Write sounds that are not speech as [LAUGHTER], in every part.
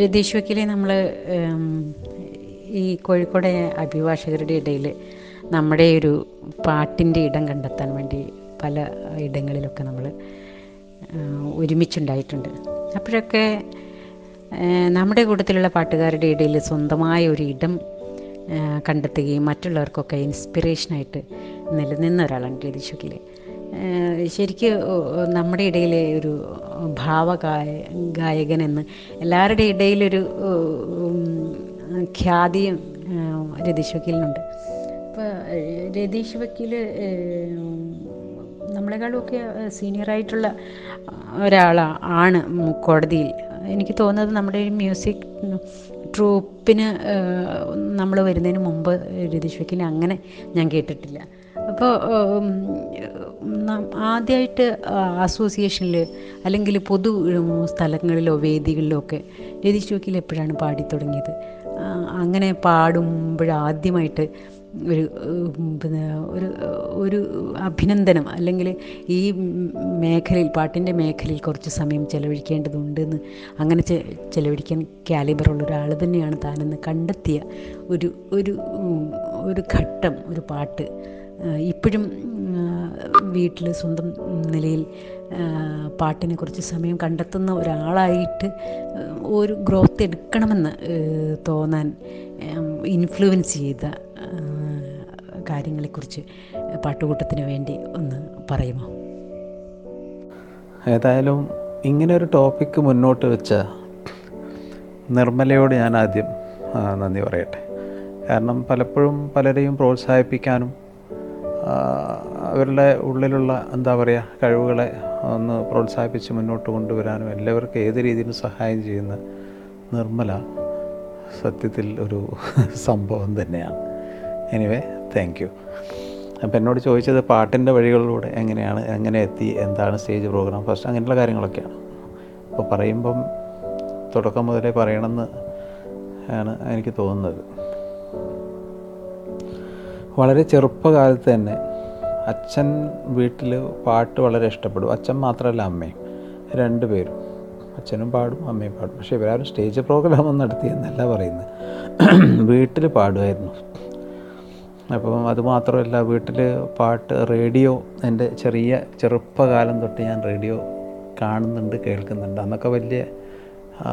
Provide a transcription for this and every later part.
രതീഷ് വക്കീലെ നമ്മൾ ഈ കോഴിക്കോട് അഭിഭാഷകരുടെ ഇടയിൽ നമ്മുടെ ഒരു പാട്ടിന്റെ ഇടം കണ്ടെത്താൻ വേണ്ടി പല ഇടങ്ങളിലൊക്കെ നമ്മൾ ഒരുമിച്ചുണ്ടായിട്ടുണ്ട്. അപ്പോഴൊക്കെ നമ്മുടെ കൂട്ടത്തിലുള്ള പാട്ടുകാരുടെ ഇടയിൽ സ്വന്തമായ ഒരു ഇടം കണ്ടെത്തുകയും മറ്റുള്ളവർക്കൊക്കെ ഇൻസ്പിറേഷനായിട്ട് നിലനിന്ന ഒരാളാണ് രതീഷ് വക്കീൽ ശരിക്ക് നമ്മുടെ ഇടയിലെ ഒരു ഭാവഗായ ഗായകനെന്ന് എല്ലാവരുടെ ഇടയിലൊരു ഖ്യാതിയും രതീഷ് വക്കീലിനുണ്ട്. അപ്പോൾ രതീഷ് വക്കീൽ നമ്മളെക്കാളുമൊക്കെ സീനിയറായിട്ടുള്ള ഒരാളാണ് കോടതിയിൽ. എനിക്ക് തോന്നുന്നത് നമ്മുടെ ഒരു മ്യൂസിക് ട്രൂപ്പിന് നമ്മൾ വരുന്നതിന് മുമ്പ് രതീഷ് വക്കീലിനെ അങ്ങനെ ഞാൻ കേട്ടിട്ടില്ല. അപ്പോൾ ആദ്യമായിട്ട് അസോസിയേഷനിൽ അല്ലെങ്കിൽ പൊതു സ്ഥലങ്ങളിലോ വേദികളിലോ ഒക്കെ രതീഷ് ചോക്കിൽ എപ്പോഴാണ് പാടി തുടങ്ങിയത്? അങ്ങനെ പാടുമ്പോഴാദ്യമായിട്ട് ഒരു പിന്നെ ഒരു ഒരു അഭിനന്ദനം അല്ലെങ്കിൽ ഈ മേഖലയിൽ പാട്ടിന്റെ മേഖലയിൽ കുറച്ച് സമയം ചെലവഴിക്കേണ്ടതുണ്ടെന്ന് അങ്ങനെ ചെലവഴിക്കാൻ കാലിബറുള്ള ഒരാൾ തന്നെയാണ് താനെന്ന് കണ്ടെത്തിയ ഒരു ഒരു ഒരു ഘട്ടം ഒരു പാട്ട്. ഇപ്പോഴും വീട്ടിൽ സ്വന്തം നിലയിൽ പാട്ടിനെ കുറച്ച് സമയം കണ്ടെത്തുന്ന ഒരാളായിട്ട് ഒരു ഗ്രോത്ത് എടുക്കണമെന്ന് തോന്നാൻ ഇൻഫ്ലുവൻസ് ചെയ്ത കാര്യങ്ങളെക്കുറിച്ച് പാട്ടുകൂട്ടത്തിന് വേണ്ടി ഒന്ന് പറയുമോ? ഏതായാലും ഇങ്ങനെ ഒരു ടോപ്പിക്ക് മുന്നോട്ട് വെച്ച നിർമ്മലയോട് ഞാൻ ആദ്യം നന്ദി പറയട്ടെ. കാരണം പലപ്പോഴും പലരെയും പ്രോത്സാഹിപ്പിക്കാനും അവരുടെ ഉള്ളിലുള്ള എന്താ പറയുക കഴിവുകളെ ഒന്ന് പ്രോത്സാഹിപ്പിച്ച് മുന്നോട്ട് കൊണ്ടുവരാനും എല്ലാവർക്കും ഏത് രീതിയിലും സഹായം ചെയ്യുന്ന നിർമ്മല സത്യത്തിൽ ഒരു [LAUGHS] സംഭവം തന്നെയാണ്. എനിവേ താങ്ക് യു അപ്പം എന്നോട് ചോദിച്ചത് പാട്ടിന്റെ വഴികളിലൂടെ എങ്ങനെയാണ് എങ്ങനെ എത്തി എന്താണ് സ്റ്റേജ് പ്രോഗ്രാം ഫസ്റ്റ് അങ്ങനെയുള്ള കാര്യങ്ങളൊക്കെയാണ്. അപ്പോൾ പറയുമ്പം തുടക്കം മുതലേ പറയണമെന്ന് ആണ് എനിക്ക് തോന്നുന്നത്. വളരെ ചെറുപ്പകാലത്ത് തന്നെ അച്ഛൻ വീട്ടിൽ പാട്ട് വളരെ ഇഷ്ടപ്പെടും. അച്ഛൻ മാത്രമല്ല അമ്മയും. രണ്ടുപേരും അച്ഛനും പാടും അമ്മയും പാടും. പക്ഷേ ഇവരാരും സ്റ്റേജ് പ്രോഗ്രാം ഒന്നും നടത്തി എന്നല്ല പറയുന്നത്. വീട്ടിൽ പാടുമായിരുന്നു. അപ്പം അതുമാത്രമല്ല വീട്ടിൽ പാട്ട് റേഡിയോ എന്റെ ചെറിയ ചെറുപ്പകാലം തൊട്ട് ഞാൻ റേഡിയോ കാണുന്നുണ്ട് കേൾക്കുന്നുണ്ട്. അന്നൊക്കെ വലിയ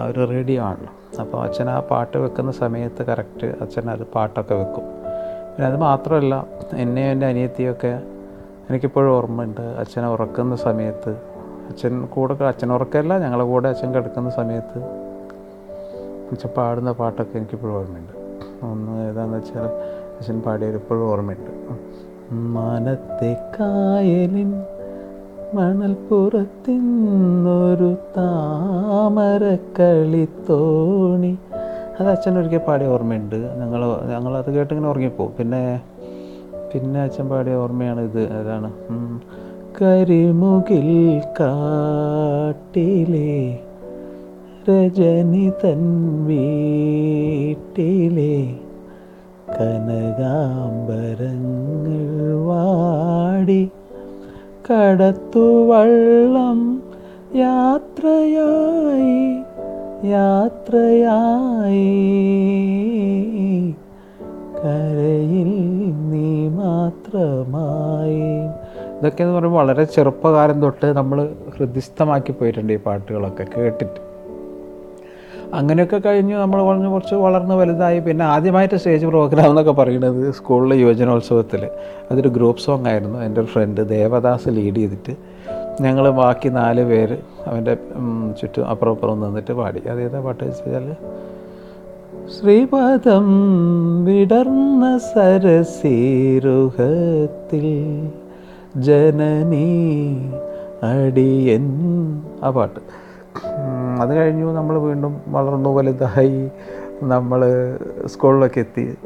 ഒരു റേഡിയോ ആണല്ലോ. അപ്പോൾ അച്ഛൻ ആ പാട്ട് വെക്കുന്ന സമയത്ത് കറക്റ്റ് അച്ഛൻ അത് പാട്ടൊക്കെ വെക്കും. പിന്നെ അത് മാത്രമല്ല എന്നെയും എന്റെ അനിയത്തിയൊക്കെ എനിക്കിപ്പോഴും ഓർമ്മയുണ്ട്. അച്ഛൻ ഉറക്കുന്ന സമയത്ത് അച്ഛൻ കൂടെ അച്ഛൻ ഉറക്കല്ല ഞങ്ങളെ കൂടെ അച്ഛൻ കിടക്കുന്ന സമയത്ത് അച്ഛൻ പാടുന്ന പാട്ടൊക്കെ എനിക്കിപ്പോഴും ഓർമ്മയുണ്ട്. ഒന്ന് ഏതാണെന്ന് വെച്ചാൽ അച്ഛൻ പാടിയത് ഇപ്പോഴും ഓർമ്മയുണ്ട്. മനത്തെ കായലിൻ മണൽപ്പുറത്തിന്നൊരു താമരക്കളിത്തോണി അത് അച്ഛൻ ഒരിക്കൽ പാടിയ ഓർമ്മയുണ്ട്. ഞങ്ങൾ ഞങ്ങളത് കേട്ടിങ്ങനെ ഉറങ്ങിപ്പോവും. പിന്നെ പിന്നെ അച്ഛൻ പാടിയ ഓർമ്മയാണ് ഇത് അതാണ്. കരിമുകിൽ കാട്ടിലെ രജനി തൻ വീട്ടിലെ കനകാംബരങ്ങൾ വാടി കടത്തുവള്ളം യാത്രയായി യാത്രയായി. കരയിൽ നീ മാത്രമായി. ഇതൊക്കെ എന്ന് പറയുമ്പോൾ വളരെ ചെറുപ്പകാലം തൊട്ട് നമ്മൾ ഹൃദിസ്ഥമാക്കി പോയിട്ടുണ്ട് ഈ പാട്ടുകളൊക്കെ കേട്ടിട്ട്. അങ്ങനെയൊക്കെ കഴിഞ്ഞ് നമ്മൾ വളർന്ന് കുറച്ച് വളർന്ന് വലുതായി പിന്നെ ആദ്യമായിട്ട് സ്റ്റേജ് പ്രോഗ്രാം എന്നൊക്കെ പറയുന്നത് സ്കൂളിലെ യുവജനോത്സവത്തിൽ. അതൊരു ഗ്രൂപ്പ് സോങ് ആയിരുന്നു എന്റെ ഒരു ഫ്രണ്ട് ദേവദാസ് ലീഡ് ചെയ്തിട്ട് ഞങ്ങൾ ബാക്കി നാല് പേര് അവന്റെ ചുറ്റും അപ്പുറം അപ്പുറം നിന്നിട്ട് പാടി. അതേതാ പാട്ട് വെച്ചാൽ ശ്രീപദം വിടർന്ന സരസീരുഹത്തിൽ ജനനീ അടിയൻ. ആ പാട്ട്. അത് കഴിഞ്ഞു. നമ്മൾ വീണ്ടും വളർന്നു വലുതായി നമ്മൾ സ്കൂളിലൊക്കെ എത്തി.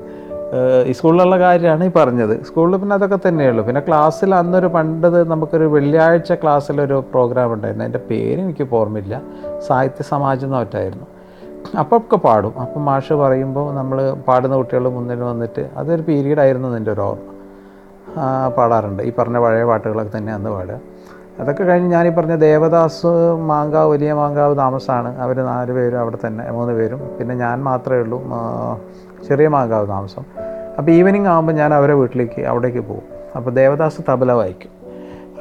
ഈ സ്കൂളിലുള്ള കാര്യമാണ് ഈ പറഞ്ഞത്. സ്കൂളിൽ പിന്നെ അതൊക്കെ തന്നെയുള്ളൂ. പിന്നെ ക്ലാസ്സിൽ അന്നൊരു പണ്ടത് നമുക്കൊരു വെള്ളിയാഴ്ച ക്ലാസ്സിലൊരു പ്രോഗ്രാം ഉണ്ടായിരുന്നു. അതിന്റെ പേര് എനിക്ക് ഓർമ്മയില്ല. സാഹിത്യ സമാജം എന്ന് മറ്റായിരുന്നു അപ്പോൾ ഒക്കെ പാടും. അപ്പം മാഷ് പറയുമ്പോൾ നമ്മൾ പാടുന്ന കുട്ടികൾ മുന്നിൽ വന്നിട്ട് അതൊരു പീരീഡ് ആയിരുന്നു എന്റെ ഒരു ഓർമ്മ. പാടാറുണ്ട്. ഈ പറഞ്ഞ പഴയ പാട്ടുകളൊക്കെ തന്നെ അന്ന് പാടുക. അതൊക്കെ കഴിഞ്ഞ് ഞാനീ പറഞ്ഞ ദേവദാസ് മാങ്കാവ് വലിയ മാങ്കാവ് താമസമാണ് അവർ നാല് പേരും അവിടെ തന്നെ മൂന്ന് പേരും. പിന്നെ ഞാൻ മാത്രമേ ഉള്ളൂ. ചെറിയ മാങ്കാവ് താമസം. അപ്പോൾ ഈവനിങ് ആകുമ്പോൾ ഞാൻ അവരെ വീട്ടിലേക്ക് അവിടേക്ക് പോകും. അപ്പോൾ ദേവദാസ് തബല വായിക്കും.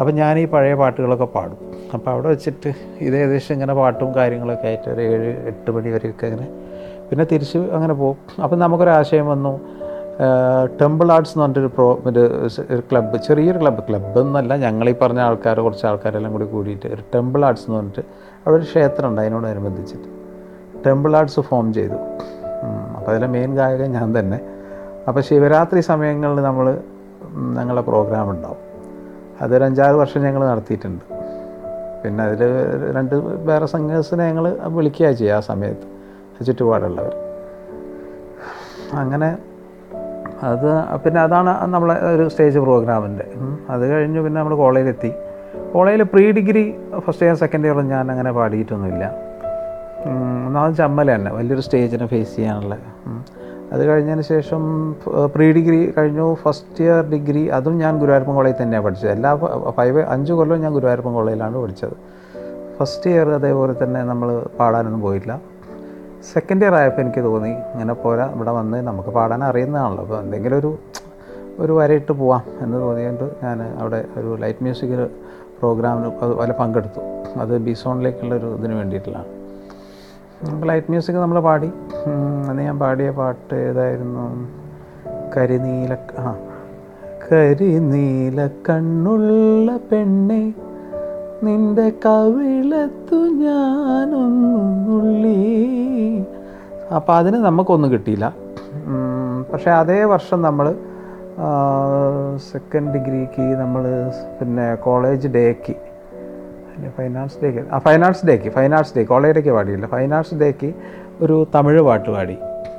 അപ്പോൾ ഞാൻ ഈ പഴയ പാട്ടുകളൊക്കെ പാടും. അപ്പോൾ അവിടെ വെച്ചിട്ട് ഇത് ഏകദേശം ഇങ്ങനെ പാട്ടും കാര്യങ്ങളൊക്കെ ആയിട്ട് ഒരു ഏഴ് എട്ട് മണി വരെയൊക്കെ അങ്ങനെ പിന്നെ തിരിച്ച് അങ്ങനെ പോകും. അപ്പം നമുക്കൊരാശയം വന്നു. ടെമ്പിൾ ആർട്സ് എന്ന് പറഞ്ഞിട്ടൊരു പ്രോ ഒരു ക്ലബ്ബ് ചെറിയൊരു ക്ലബ്ബ് ക്ലബ്ബ് എന്നല്ല. ഞങ്ങൾ ഈ പറഞ്ഞ ആൾക്കാർ കുറച്ച് ആൾക്കാരെല്ലാം കൂടി കൂടിയിട്ട് ഒരു ടെമ്പിൾ ആർട്സ് എന്ന് പറഞ്ഞിട്ട് അവിടെ ഒരു ക്ഷേത്രം ഉണ്ട് അതിനോടനുബന്ധിച്ചിട്ട് ടെമ്പിൾ ആർട്സ് ഫോം ചെയ്തു. അപ്പോൾ അതിലെ മെയിൻ ഗായകൻ ഞാൻ തന്നെ. അപ്പോൾ ശിവരാത്രി സമയങ്ങളിൽ നമ്മൾ ഞങ്ങളുടെ പ്രോഗ്രാം ഉണ്ടാവും. അതൊരു അഞ്ചാറ് വർഷം ഞങ്ങൾ നടത്തിയിട്ടുണ്ട്. പിന്നെ അതിൽ രണ്ട് വേറെ സംഘേഴ്സിനെ ഞങ്ങൾ വിളിക്കുക ചെയ്യുക ആ സമയത്ത്. ചുറ്റുപാടുള്ളവർ അങ്ങനെ അത് പിന്നെ അതാണ് നമ്മളെ ഒരു സ്റ്റേജ് പ്രോഗ്രാമിന്റെ അത് കഴിഞ്ഞ് പിന്നെ നമ്മൾ കോളേജിലെത്തി. കോളേജിൽ pre degree first year second ഇയറും ഞാൻ അങ്ങനെ പാടിയിട്ടൊന്നുമില്ല. ഒന്നാമത് ചമ്മല തന്നെ വലിയൊരു സ്റ്റേജിനെ ഫേസ് ചെയ്യാനുള്ള. അത് കഴിഞ്ഞതിന് ശേഷം പ്രീ ഡിഗ്രി കഴിഞ്ഞു ഫസ്റ്റ് ഇയർ ഡിഗ്രി അതും ഞാൻ ഗുരുവായൂരപ്പൻ കോളേജിൽ തന്നെയാണ് പഠിച്ചത്. എല്ലാ ഫൈവ് അഞ്ച് കൊല്ലവും ഞാൻ ഗുരുവായൂരപ്പൻ കോളേജിലാണ് പഠിച്ചത്. ഫസ്റ്റ് ഇയർ അതേപോലെ തന്നെ നമ്മൾ പാടാനൊന്നും പോയില്ല. സെക്കൻഡ് ഇയർ ആയപ്പോൾ എനിക്ക് തോന്നി ഇങ്ങനെ പോരാ ഇവിടെ വന്ന് നമുക്ക് പാടാൻ അറിയുന്നതാണല്ലോ. അപ്പോൾ എന്തെങ്കിലും ഒരു ഒരു വരയിട്ട് പോവാം എന്ന് തോന്നിയിട്ട് ഞാൻ അവിടെ ഒരു ലൈറ്റ് മ്യൂസിക് പ്രോഗ്രാമിന് അതുപോലെ പങ്കെടുത്തു. അത് ബിസോണിലേക്കുള്ളൊരു ഇതിന് വേണ്ടിയിട്ടുള്ളതാണ്. ലൈറ്റ് മ്യൂസിക് നമ്മൾ പാടി. അന്ന് ഞാൻ പാടിയ പാട്ട് ഏതായിരുന്നു? കരിനീല ആ. കരിനീല കണ്ണുള്ള പെണ്ണെ നിന്റെ കവിളത്തു ഞാനൊന്നുള്ളി. അപ്പോൾ അതിന് നമുക്കൊന്നും കിട്ടിയില്ല. പക്ഷേ അതേ വർഷം നമ്മൾ സെക്കൻഡ് ഡിഗ്രിക്ക് നമ്മൾ പിന്നെ കോളേജ് ഡേക്ക് ഫൈൻ ആർട്സ് ഡേക്ക് ആ ഫൈൻ ആർട്സ് ഡേക്ക് ഫൈൻ ആർട്സ് ഡേ കോളേജിലേക്ക് പാടിയില്ല. ഫൈൻ ആർട്സ് ഡേക്ക് ഒരു തമിഴ് പാട്ട് പാടി.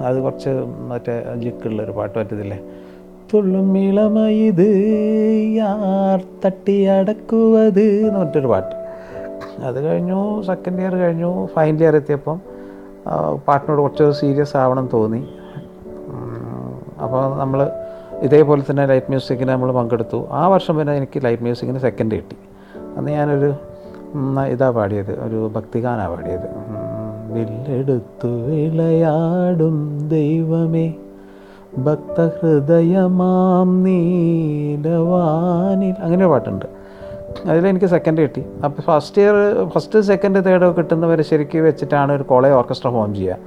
അത് കുറച്ച് മറ്റേ ജിക്കുള്ളൊരു പാട്ട് പറ്റത്തില്ലേ? തുള്ളും ഇളമയിത് യാർ തട്ടി അടക്കുവത് എന്ന് പറഞ്ഞിട്ടൊരു പാട്ട്. അത് കഴിഞ്ഞു സെക്കൻഡ് ഇയർ കഴിഞ്ഞു ഫൈനൽ ഇയർ എത്തിയപ്പം പാട്ടിനോട് കുറച്ച് സീരിയസ് ആവണം തോന്നി. അപ്പോൾ നമ്മൾ ഇതേപോലെ തന്നെ ലൈറ്റ് മ്യൂസിക്കിന് നമ്മൾ പങ്കെടുത്തു. ആ വർഷം പിന്നെ എനിക്ക് ലൈറ്റ് മ്യൂസിക്കിന് സെക്കൻഡ് കിട്ടി. അന്ന് ഞാനൊരു ഇതാ പാടിയത്. ഒരു ഭക്തിഗാനാണ് പാടിയത്. വില്ലെടുത്തു വിളയാടും ദൈവമേ ഭക്തഹൃദയമാം നീലവാനിൽ. അങ്ങനെ പാട്ടുണ്ട്. അതിലെനിക്ക് സെക്കൻഡ് കിട്ടി. അപ്പോൾ first year first second third കിട്ടുന്നവർ ശരിക്കും വെച്ചിട്ടാണ് ഒരു കോളേജ് ഓർക്കസ്ട്ര ഫോം ചെയ്യുക.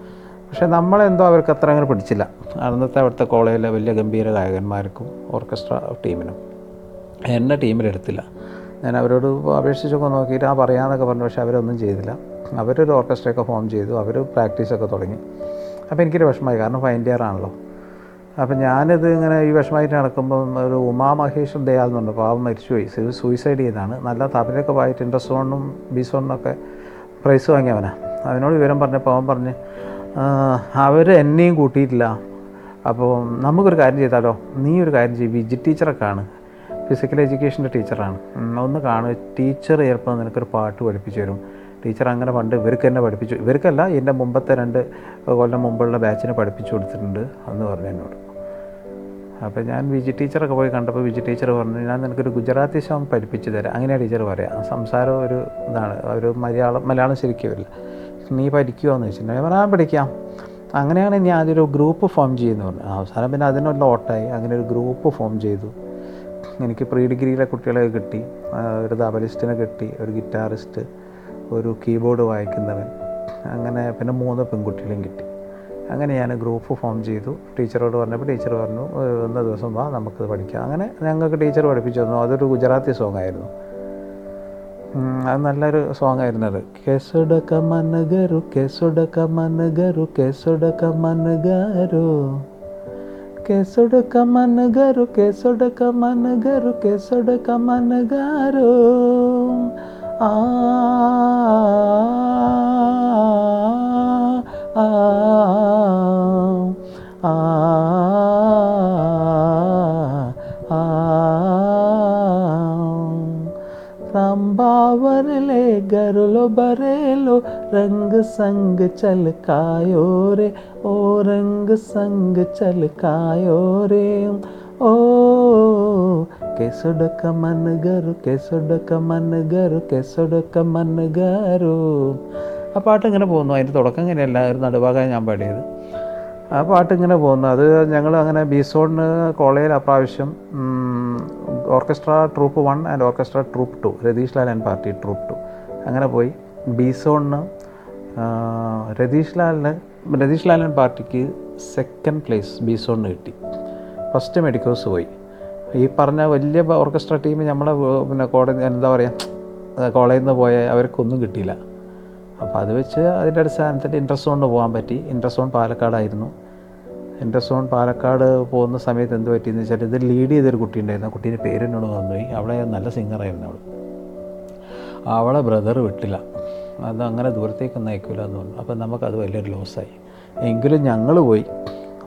പക്ഷേ നമ്മളെന്തോ അവർക്ക് അത്ര അങ്ങനെ പിടിച്ചില്ല. അന്നത്തെ അവിടുത്തെ കോളേജിലെ വലിയ ഗംഭീര ഗായകന്മാർക്കും ഓർക്കസ്ട്ര ടീമിനും എന്നെ ടീമിലെടുത്തില്ല ഞാൻ അവരോട് അപേക്ഷിച്ചൊക്കെ നോക്കിയിട്ട് ആ പറയാമെന്നൊക്കെ പറഞ്ഞു പക്ഷേ അവരൊന്നും ചെയ്തില്ല. അവരൊരു ഓർക്കസ്ട്രയൊക്കെ ഫോം ചെയ്തു അവർ പ്രാക്ടീസൊക്കെ തുടങ്ങി. അപ്പോൾ എനിക്കൊരു വിഷമമായി കാരണം ഫൈൻ ഇയർ ആണല്ലോ. അപ്പം ഞാനിത് ഇങ്ങനെ ഈ വിഷമമായിട്ട് നടക്കുമ്പം ഒരു ഉമാ മഹേഷ് ദയാൽ എന്നുണ്ട് പാവം മരിച്ചുപോയി. സൂയിസൈഡ് ചെയ്താണ് നല്ല തബലയൊക്കെ സോണിനും ബി ബിസോണിനൊക്കെ പ്രൈസ് വാങ്ങിയവനാണ് അവനോട് വിവരം പറഞ്ഞപ്പോൾ അവൻ പറഞ്ഞ് അവർ എന്നെയും കൂട്ടിയിട്ടില്ല. അപ്പോൾ നമുക്കൊരു കാര്യം ചെയ്താലോ? നീ ഒരു കാര്യം ചെയ്യും വിജി ടീച്ചറൊക്കെ കാണ് ഫിസിക്കൽ എഡ്യൂക്കേഷന്റെ ടീച്ചറാണ്. ഒന്ന് കാണുക. ടീച്ചർ ചിലപ്പോൾ നിനക്കൊരു പാട്ട് പഠിപ്പിച്ചു തരും. ടീച്ചർ അങ്ങനെ പണ്ട് ഇവർക്ക് തന്നെ പഠിപ്പിച്ചു. ഇവർക്കല്ല എന്റെ മുമ്പത്തെ രണ്ട് കൊല്ലം മുമ്പുള്ള ബാച്ചിനെ പഠിപ്പിച്ചു കൊടുത്തിട്ടുണ്ട് എന്ന് പറഞ്ഞു എന്നോട്. അപ്പോൾ ഞാൻ വിജി ടീച്ചറൊക്കെ പോയി കണ്ടപ്പോൾ വിജി ടീച്ചർ പറഞ്ഞു ഞാൻ നിനക്കൊരു ഗുജറാത്തി സോങ് പഠിപ്പിച്ചു തരാം. അങ്ങനെയാണ് ടീച്ചർ പറയാം സംസാരം ഒരു ഇതാണ്. ഒരു മലയാളം മലയാളം ശരിക്കും വരില്ല നീ പഠിക്കുമോ എന്ന് വെച്ചിട്ടുണ്ടെങ്കിൽ ഞാൻ പഠിക്കാം. അങ്ങനെയാണ് ഞാൻ ഒരു ഗ്രൂപ്പ് ഫോം ചെയ്യുന്നു പറഞ്ഞു അവസാനം പിന്നെ അതിനുള്ള ഓട്ടായി. അങ്ങനെ ഒരു ഗ്രൂപ്പ് ഫോം ചെയ്തു. എനിക്ക് പ്രീ ഡിഗ്രിയിലെ കുട്ടികളെ കിട്ടി. ഒരു തബലിസ്റ്റിനെ കിട്ടി ഒരു ഗിറ്റാറിസ്റ്റ് ഒരു കീബോർഡ് വായിക്കുന്നവൻ. അങ്ങനെ പിന്നെ മൂന്ന് പെൺകുട്ടികളെയും കിട്ടി. അങ്ങനെ ഞാൻ ഗ്രൂപ്പ് ഫോം ചെയ്തു. ടീച്ചറോട് പറഞ്ഞപ്പോൾ ടീച്ചർ പറഞ്ഞു "ഏഹ്, ഇന്ന ദിവസം വാ നമുക്കത് പഠിക്കാം. അങ്ങനെ ഞങ്ങൾക്ക് ടീച്ചർ പഠിപ്പിച്ചു തന്നു. അതൊരു ഗുജറാത്തി സോങ് ആയിരുന്നു അത് നല്ലൊരു സോങ് ആയിരുന്നു അത് കേസുടക്ക മനഗരു കേസുടക്ക മനഗരു കേസുടക്ക മനഗരു കേസുടക്ക മനഗരു ആ ആ ആ ആ रंग संग चल कायो रे ओ रंग संग चल कायो रे ओ ಕೆಸೊಡಕ ಮನಗರು ಕೆಸೊಡಕ ಮನಗರು ಕೆಸೊಡಕ ಮನಗರು ആ പാട്ട് ഇങ്ങനെ പോകുന്നു അതിന്റെ തുടക്കം ഇങ്ങനെയല്ല ഒരു നടുവാകാൻ ഞാൻ പാടിയത്. ആ പാട്ട് ഇങ്ങനെ പോകുന്നു അത് ഞങ്ങൾ അങ്ങനെ ബീസോണിന് കോളേജിൽ അപ്രാവശ്യം orchestra troupe one and orchestra troupe two Ratheesh Lal and party troupe two അങ്ങനെ പോയി. ബീസോണിന് രതീഷ് ലാലിന് രതീഷ് ലാലിൻ പാർട്ടിക്ക് സെക്കൻഡ് പ്ലേസ് ബിസോണിന് കിട്ടി. ഫസ്റ്റ് മെഡിക്കോസ് പോയി. ഈ പറഞ്ഞ വലിയ ഓർക്കസ്ട്ര ടീം നമ്മളെ പിന്നെ കോടതി എന്താ പറയുക കോളേജിൽ നിന്ന് പോയ അവർക്കൊന്നും കിട്ടിയില്ല. അപ്പോൾ അത് വെച്ച് അതിന്റെ അടിസ്ഥാനത്തിൽ ഇൻട്രസോണിന് പോകാൻ പറ്റി. ഇൻട്രസോൺ സോൺ പാലക്കാടായിരുന്നു. ഇൻട്രസോൺ സോൺ പാലക്കാട് പോകുന്ന സമയത്ത് എന്ത് പറ്റിയെന്ന് വെച്ചാൽ ഇത് ലീഡ് ചെയ്തൊരു കുട്ടി ഉണ്ടായിരുന്നു ആ കുട്ടീന്റെ പേര് എന്നോട് വന്നുപോയി അവളെ നല്ല സിംഗറായിരുന്നു അവൾ. അവളെ ബ്രദർ വിട്ടില്ല. അത് അങ്ങനെ ദൂരത്തേക്ക് നയിക്കില്ല എന്ന് പറഞ്ഞു. അപ്പം നമുക്കത് വലിയൊരു ലോസായി. എങ്കിലും ഞങ്ങൾ പോയി.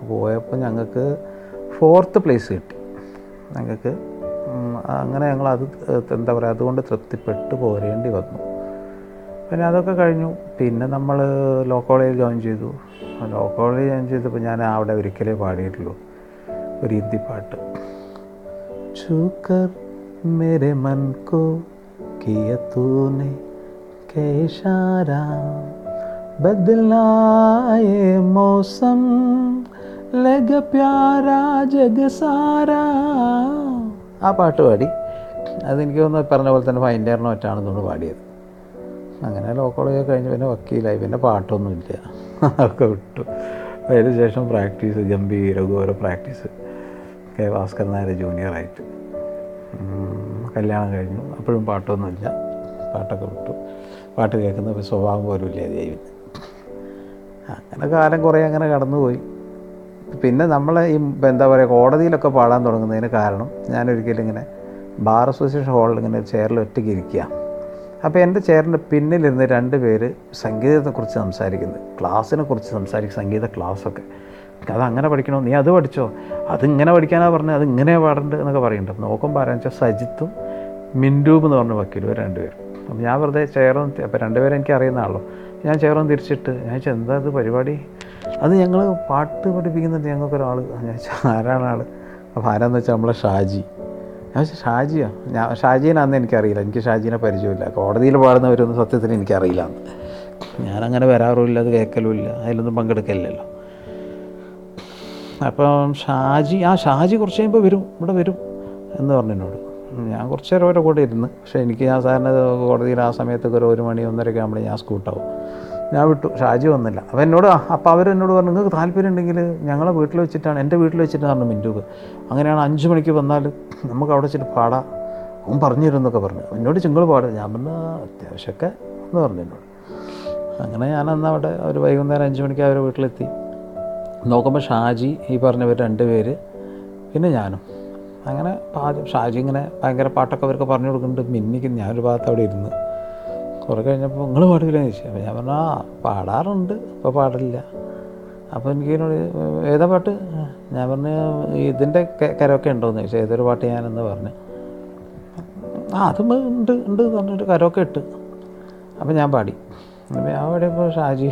പോയപ്പോൾ ഞങ്ങൾക്ക് ഫോർത്ത് പ്ലേസ് കിട്ടി. ഞങ്ങൾക്ക് അങ്ങനെ ഞങ്ങൾ അത് എന്താ പറയുക അതുകൊണ്ട് തൃപ്തിപ്പെട്ട് പോരേണ്ടി വന്നു. പിന്നെ അതൊക്കെ കഴിഞ്ഞു. പിന്നെ നമ്മൾ ലോ കോളേജിൽ ജോയിൻ ചെയ്തു. ലോ കോളേജിൽ ജോയിൻ ചെയ്തപ്പോൾ ഞാൻ അവിടെ ഒരിക്കലേ പാടിയിട്ടുള്ളൂ. ഒരു ഹിന്ദി പാട്ട്. ചൂക്കർ മേരെ മൻകോ കിയ തൂനെ के इशारा बदला ये मौसम लग प्यारा जग सारा ആ പാട്ട് പാടി അതെനിക്ക് തോന്നുന്നു പറഞ്ഞ പോലെ തന്നെ ഫൈൻഡേറിനോ മറ്റാണെന്നുകൊണ്ട് പാടിയത് അങ്ങനെ ലോ കോളേജ് കഴിഞ്ഞ് പിന്നെ വക്കീലായി പിന്നെ പാട്ടൊന്നുമില്ല അതൊക്കെ വിട്ടു അതിന് ശേഷം പ്രാക്ടീസ് ഗംഭീര ഘോര പ്രാക്ടീസ് കെ ഭാസ്കർ നായർ ജൂനിയറായിട്ട് ഉം, കല്യാണം കഴിഞ്ഞു അപ്പോഴും പാട്ടൊന്നുമില്ല പാട്ടൊക്കെ വിട്ടു പാട്ട് കേൾക്കുന്ന സ്വഭാവം പോലും ഇല്ല ദൈവം അങ്ങനെ കാലം കുറേ അങ്ങനെ കടന്നുപോയി. പിന്നെ നമ്മൾ ഈ എന്താ പറയുക കോടതിയിലൊക്കെ പാടാൻ തുടങ്ങുന്നതിന് കാരണം ഞാനൊരിക്കലും ഇങ്ങനെ ബാർ അസോസിയേഷൻ ഹാളിൽ ഇങ്ങനെ ചെയറിൽ ഒറ്റയ്ക്ക് ഇരിക്കുക. അപ്പോൾ എന്റെ ചെയറിന്റെ പിന്നിലിരുന്ന് രണ്ട് പേര് സംഗീതത്തെക്കുറിച്ച് സംസാരിക്കുന്നത് ക്ലാസ്സിനെ കുറിച്ച് സംസാരിക്കും സംഗീത ക്ലാസ്സൊക്കെ. അത് അങ്ങനെ പഠിക്കണോ? നീ അത് പഠിച്ചോ? അതിങ്ങനെ പഠിക്കാനാണ് പറഞ്ഞത് അതിങ്ങനെ പാടേണ്ടത് എന്നൊക്കെ പറയുന്നുണ്ട്. നോക്കുമ്പോൾ ആരാന്ന് വെച്ചാൽ സജിത്തും മിൻഡൂബ് എന്ന് പറഞ്ഞ വക്കീലും രണ്ടുപേരും അപ്പം ഞാൻ വെറുതെ ചെയറും അപ്പം രണ്ടുപേരും എനിക്ക് അറിയുന്ന അറിയുന്നതാണല്ലോ. ഞാൻ ചെയറും തിരിച്ചിട്ട് ഞാൻ ചോദിച്ചാൽ എന്താ ഇത് പരിപാടി? അത് ഞങ്ങൾ പാട്ട് പഠിപ്പിക്കുന്നുണ്ട് ഞങ്ങൾക്കൊരാൾ ഞാൻ ആരാണ് ആൾ അപ്പോൾ ആരാന്ന് വെച്ചാൽ നമ്മളെ ഷാജി. ഞാൻ ഷാജിയോ? ഞാൻ ഷാജീനാന്ന് എനിക്കറിയില്ല. എനിക്ക് ഷാജീനെ പരിചയമില്ല. കോടതിയിൽ പാടുന്നവരൊന്നും സത്യത്തിൽ എനിക്കറിയില്ല ഞാനങ്ങനെ വരാറുമില്ല അത് കേൾക്കലുമില്ല. അതിലൊന്നും പങ്കെടുക്കലില്ലല്ലോ. അപ്പം ഷാജി ആ ഷാജി കുറച്ച് കഴിയുമ്പോൾ വരും ഇവിടെ വരും എന്ന് പറഞ്ഞു എന്നോട്. ഞാൻ കുറച്ച് നേരം അവരുടെ കൂടെ ഇരുന്ന്. പക്ഷേ എനിക്ക് ഞാൻ സാറിന് കോടതിയിൽ ആ സമയത്തൊക്കെ ഒരു ഒരു മണി ഒന്നരയൊക്കെ ആകുമ്പോൾ ഞാൻ സ്കൂട്ടാവും. ഞാൻ വിട്ടു. ഷാജി വന്നില്ല. അപ്പോൾ എന്നോട് അപ്പോൾ അവരെന്നോട് പറഞ്ഞു നിങ്ങൾക്ക് താല്പര്യം ഉണ്ടെങ്കിൽ ഞങ്ങളെ വീട്ടിൽ വെച്ചിട്ടാണ് എന്റെ വീട്ടിൽ വെച്ചിട്ടാണ് പറഞ്ഞു അങ്ങനെയാണ് അഞ്ച് മണിക്ക് വന്നാൽ നമുക്ക് അവിടെ വെച്ചിട്ട് പാടാം. അവൻ പറഞ്ഞു തരും എന്നൊക്കെ പറഞ്ഞു. എന്നോട് ചിങ്ങൾ പാടും. ഞാൻ പറഞ്ഞു അത്യാവശ്യമൊക്കെ എന്ന് പറഞ്ഞു എന്നോട്. അങ്ങനെ ഞാൻ അന്ന് അവിടെ ഒരു വൈകുന്നേരം അഞ്ച് മണിക്ക് അവരുടെ വീട്ടിലെത്തി. നോക്കുമ്പോൾ ഷാജി ഈ പറഞ്ഞവർ രണ്ട് പേര് പിന്നെ ഞാനും. അങ്ങനെ പാചകം ഷാജി ഇങ്ങനെ ഭയങ്കര പാട്ടൊക്കെ അവർക്ക് പറഞ്ഞു കൊടുക്കുന്നുണ്ട്. മിന്നിക്ക് ഞാനൊരു ഭാഗത്ത് അവിടെ ഇരുന്ന് കുറേ കഴിഞ്ഞപ്പോൾ നിങ്ങൾ പാടില്ലെന്ന് ചോദിച്ചു. അപ്പോൾ ഞാൻ പറഞ്ഞു ആ പാടാറുണ്ട്. ഇപ്പോൾ പാടില്ല. അപ്പോൾ എനിക്ക് എന്നോട് ഏതാ പാട്ട്? ഞാൻ പറഞ്ഞു ഇതിന്റെ കരമൊക്കെ ഉണ്ടോയെന്ന് ചോദിച്ചു. ഏതൊരു പാട്ട് ഞാനെന്ന് പറഞ്ഞു. ആ അതും ഉണ്ട് ഉണ്ട് എന്ന് പറഞ്ഞിട്ട് കരമൊക്കെ ഇട്ട്. അപ്പോൾ ഞാൻ പാടി. അപ്പോൾ ഞാൻ പാടിയപ്പോൾ ഷാജി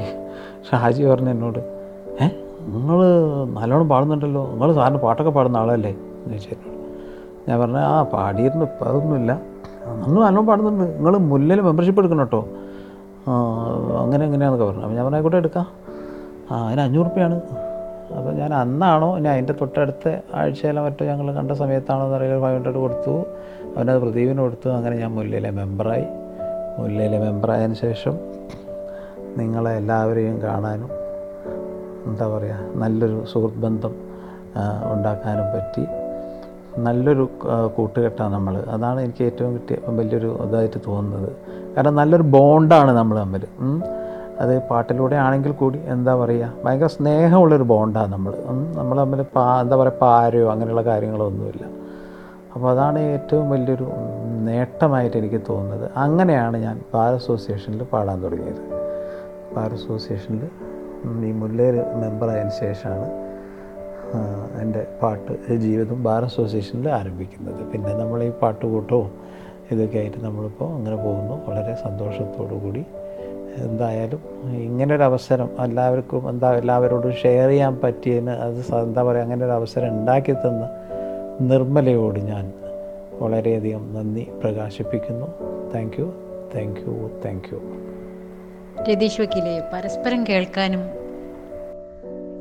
ഷാജി പറഞ്ഞു എന്നോട് ഏ നിങ്ങൾ നല്ലോണം പാടുന്നുണ്ടല്ലോ. നിങ്ങൾ സാറിന് പാട്ടൊക്കെ പാടുന്ന ആളല്ലേ? എന്ന് ചോദിച്ചു. ഞാൻ പറഞ്ഞു ആ പാടിയിരുന്നു ഇപ്പം അതൊന്നുമില്ല. നിങ്ങൾ നല്ലോണം പാടുന്നുണ്ട്. നിങ്ങൾ മുല്ലിൽ മെമ്പർഷിപ്പ് എടുക്കണം കേട്ടോ. അങ്ങനെ എങ്ങനെയാണെന്നൊക്കെ പറഞ്ഞു. അപ്പോൾ ഞാൻ പറഞ്ഞു ആയിക്കോട്ടെ എടുക്കാം. ആ അതിന് അഞ്ഞൂറ് റുപ്യാണ്. അപ്പോൾ ഞാൻ അന്നാണോ ഇനി അതിന്റെ തൊട്ടടുത്ത ആഴ്ചയിലോ മറ്റോ ഞങ്ങൾ കണ്ട സമയത്താണോ എന്ന് അറിയില്ല ഫൈവ് ഹൺഡ്രഡ് കൊടുത്തു. അവനത് പ്രദീപിന് കൊടുത്തു. അങ്ങനെ ഞാൻ മുല്ലയിലെ മെമ്പറായി മുല്ലയിലെ മെമ്പറായതിനു ശേഷം നിങ്ങളെ എല്ലാവരെയും കാണാനും എന്താ പറയുക നല്ലൊരു സുഹൃത്ത് ബന്ധം ഉണ്ടാക്കാനും പറ്റി. നല്ലൊരു കൂട്ടുകെട്ടാണ് നമ്മൾ അതാണ് എനിക്ക് ഏറ്റവും കിട്ടിയ വലിയൊരു ഇതായിട്ട് തോന്നുന്നത്. കാരണം നല്ലൊരു ബോണ്ടാണ് നമ്മൾ തമ്മിൽ. അത് പാട്ടിലൂടെ ആണെങ്കിൽ കൂടി എന്താ പറയുക ഭയങ്കര സ്നേഹമുള്ളൊരു ബോണ്ടാണ് നമ്മൾ നമ്മൾ തമ്മിൽ പാ എന്താ പറയുക പാരയോ അങ്ങനെയുള്ള കാര്യങ്ങളൊന്നുമില്ല. അപ്പോൾ അതാണ് ഏറ്റവും വലിയൊരു നേട്ടമായിട്ട് എനിക്ക് തോന്നുന്നത്. അങ്ങനെയാണ് ഞാൻ ബാർ അസോസിയേഷനിൽ പാടാൻ തുടങ്ങിയത്. ബാർ അസോസിയേഷനിൽ ഈ മുല്ലേര് മെമ്പറായതിനു ശേഷമാണ് എന്റെ പാട്ട് ജീവിതം ബാർ അസോസിയേഷനിൽ ആരംഭിക്കുന്നത്. പിന്നെ നമ്മൾ ഈ പാട്ടുകൂട്ടവും ഇതൊക്കെ ആയിട്ട് നമ്മളിപ്പോൾ അങ്ങനെ പോകുന്നു. വളരെ സന്തോഷത്തോടു കൂടി. എന്തായാലും ഇങ്ങനെ ഒരു അവസരം എല്ലാവർക്കും എന്താ എല്ലാവരോടും ഷെയർ ചെയ്യാൻ പറ്റിയതിന് അത് എന്താ പറയുക അങ്ങനെ ഒരു അവസരം ഉണ്ടാക്കി തന്ന നിർമ്മലയോട് ഞാൻ വളരെയധികം നന്ദി പ്രകാശിപ്പിക്കുന്നു. Thank you thank you thank you Ratheesh വക്കീലെ പരസ്പരം കേൾക്കാനും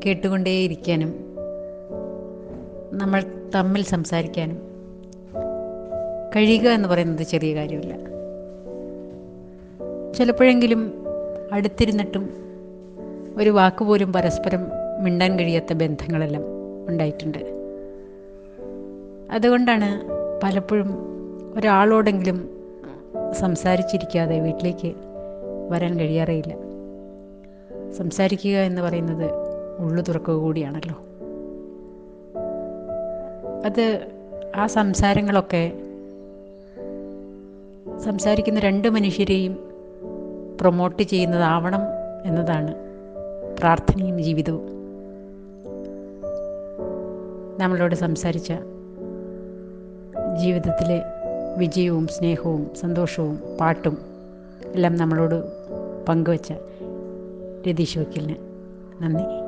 കേട്ടുകൊണ്ടേയിരിക്കാനും നമ്മൾ തമ്മിൽ സംസാരിക്കാനും. കഴിയുക എന്ന് പറയുന്നത് ചെറിയ കാര്യമല്ല. ചിലപ്പോഴെങ്കിലും അടുത്തിരുന്നിട്ടും ഒരു വാക്കുപോലും പരസ്പരം മിണ്ടാൻ കഴിയാത്ത ബന്ധങ്ങളെല്ലാം ഉണ്ടായിട്ടുണ്ട്. അതുകൊണ്ടാണ് പലപ്പോഴും ഒരാളോടെങ്കിലും സംസാരിച്ചിരിക്കാതെ വീട്ടിലേക്ക് വരാൻ കഴിയാറേയില്ല. സംസാരിക്കുക എന്ന് പറയുന്നത് ഉള്ളു തുറക്കുക കൂടിയാണല്ലോ. അത് ആ സംസാരങ്ങളൊക്കെ സംസാരിക്കുന്ന രണ്ട് മനുഷ്യരെയും പ്രൊമോട്ട് ചെയ്യുന്നതാവണം എന്നതാണ് പ്രാർത്ഥനയും ജീവിതവും. നമ്മളോട് സംസാരിച്ച ജീവിതത്തിലെ വിജയവും സ്നേഹവും സന്തോഷവും പാട്ടും എല്ലാം നമ്മളോട് പങ്കുവച്ച രതീഷ് വക്കീലിന് നന്ദി.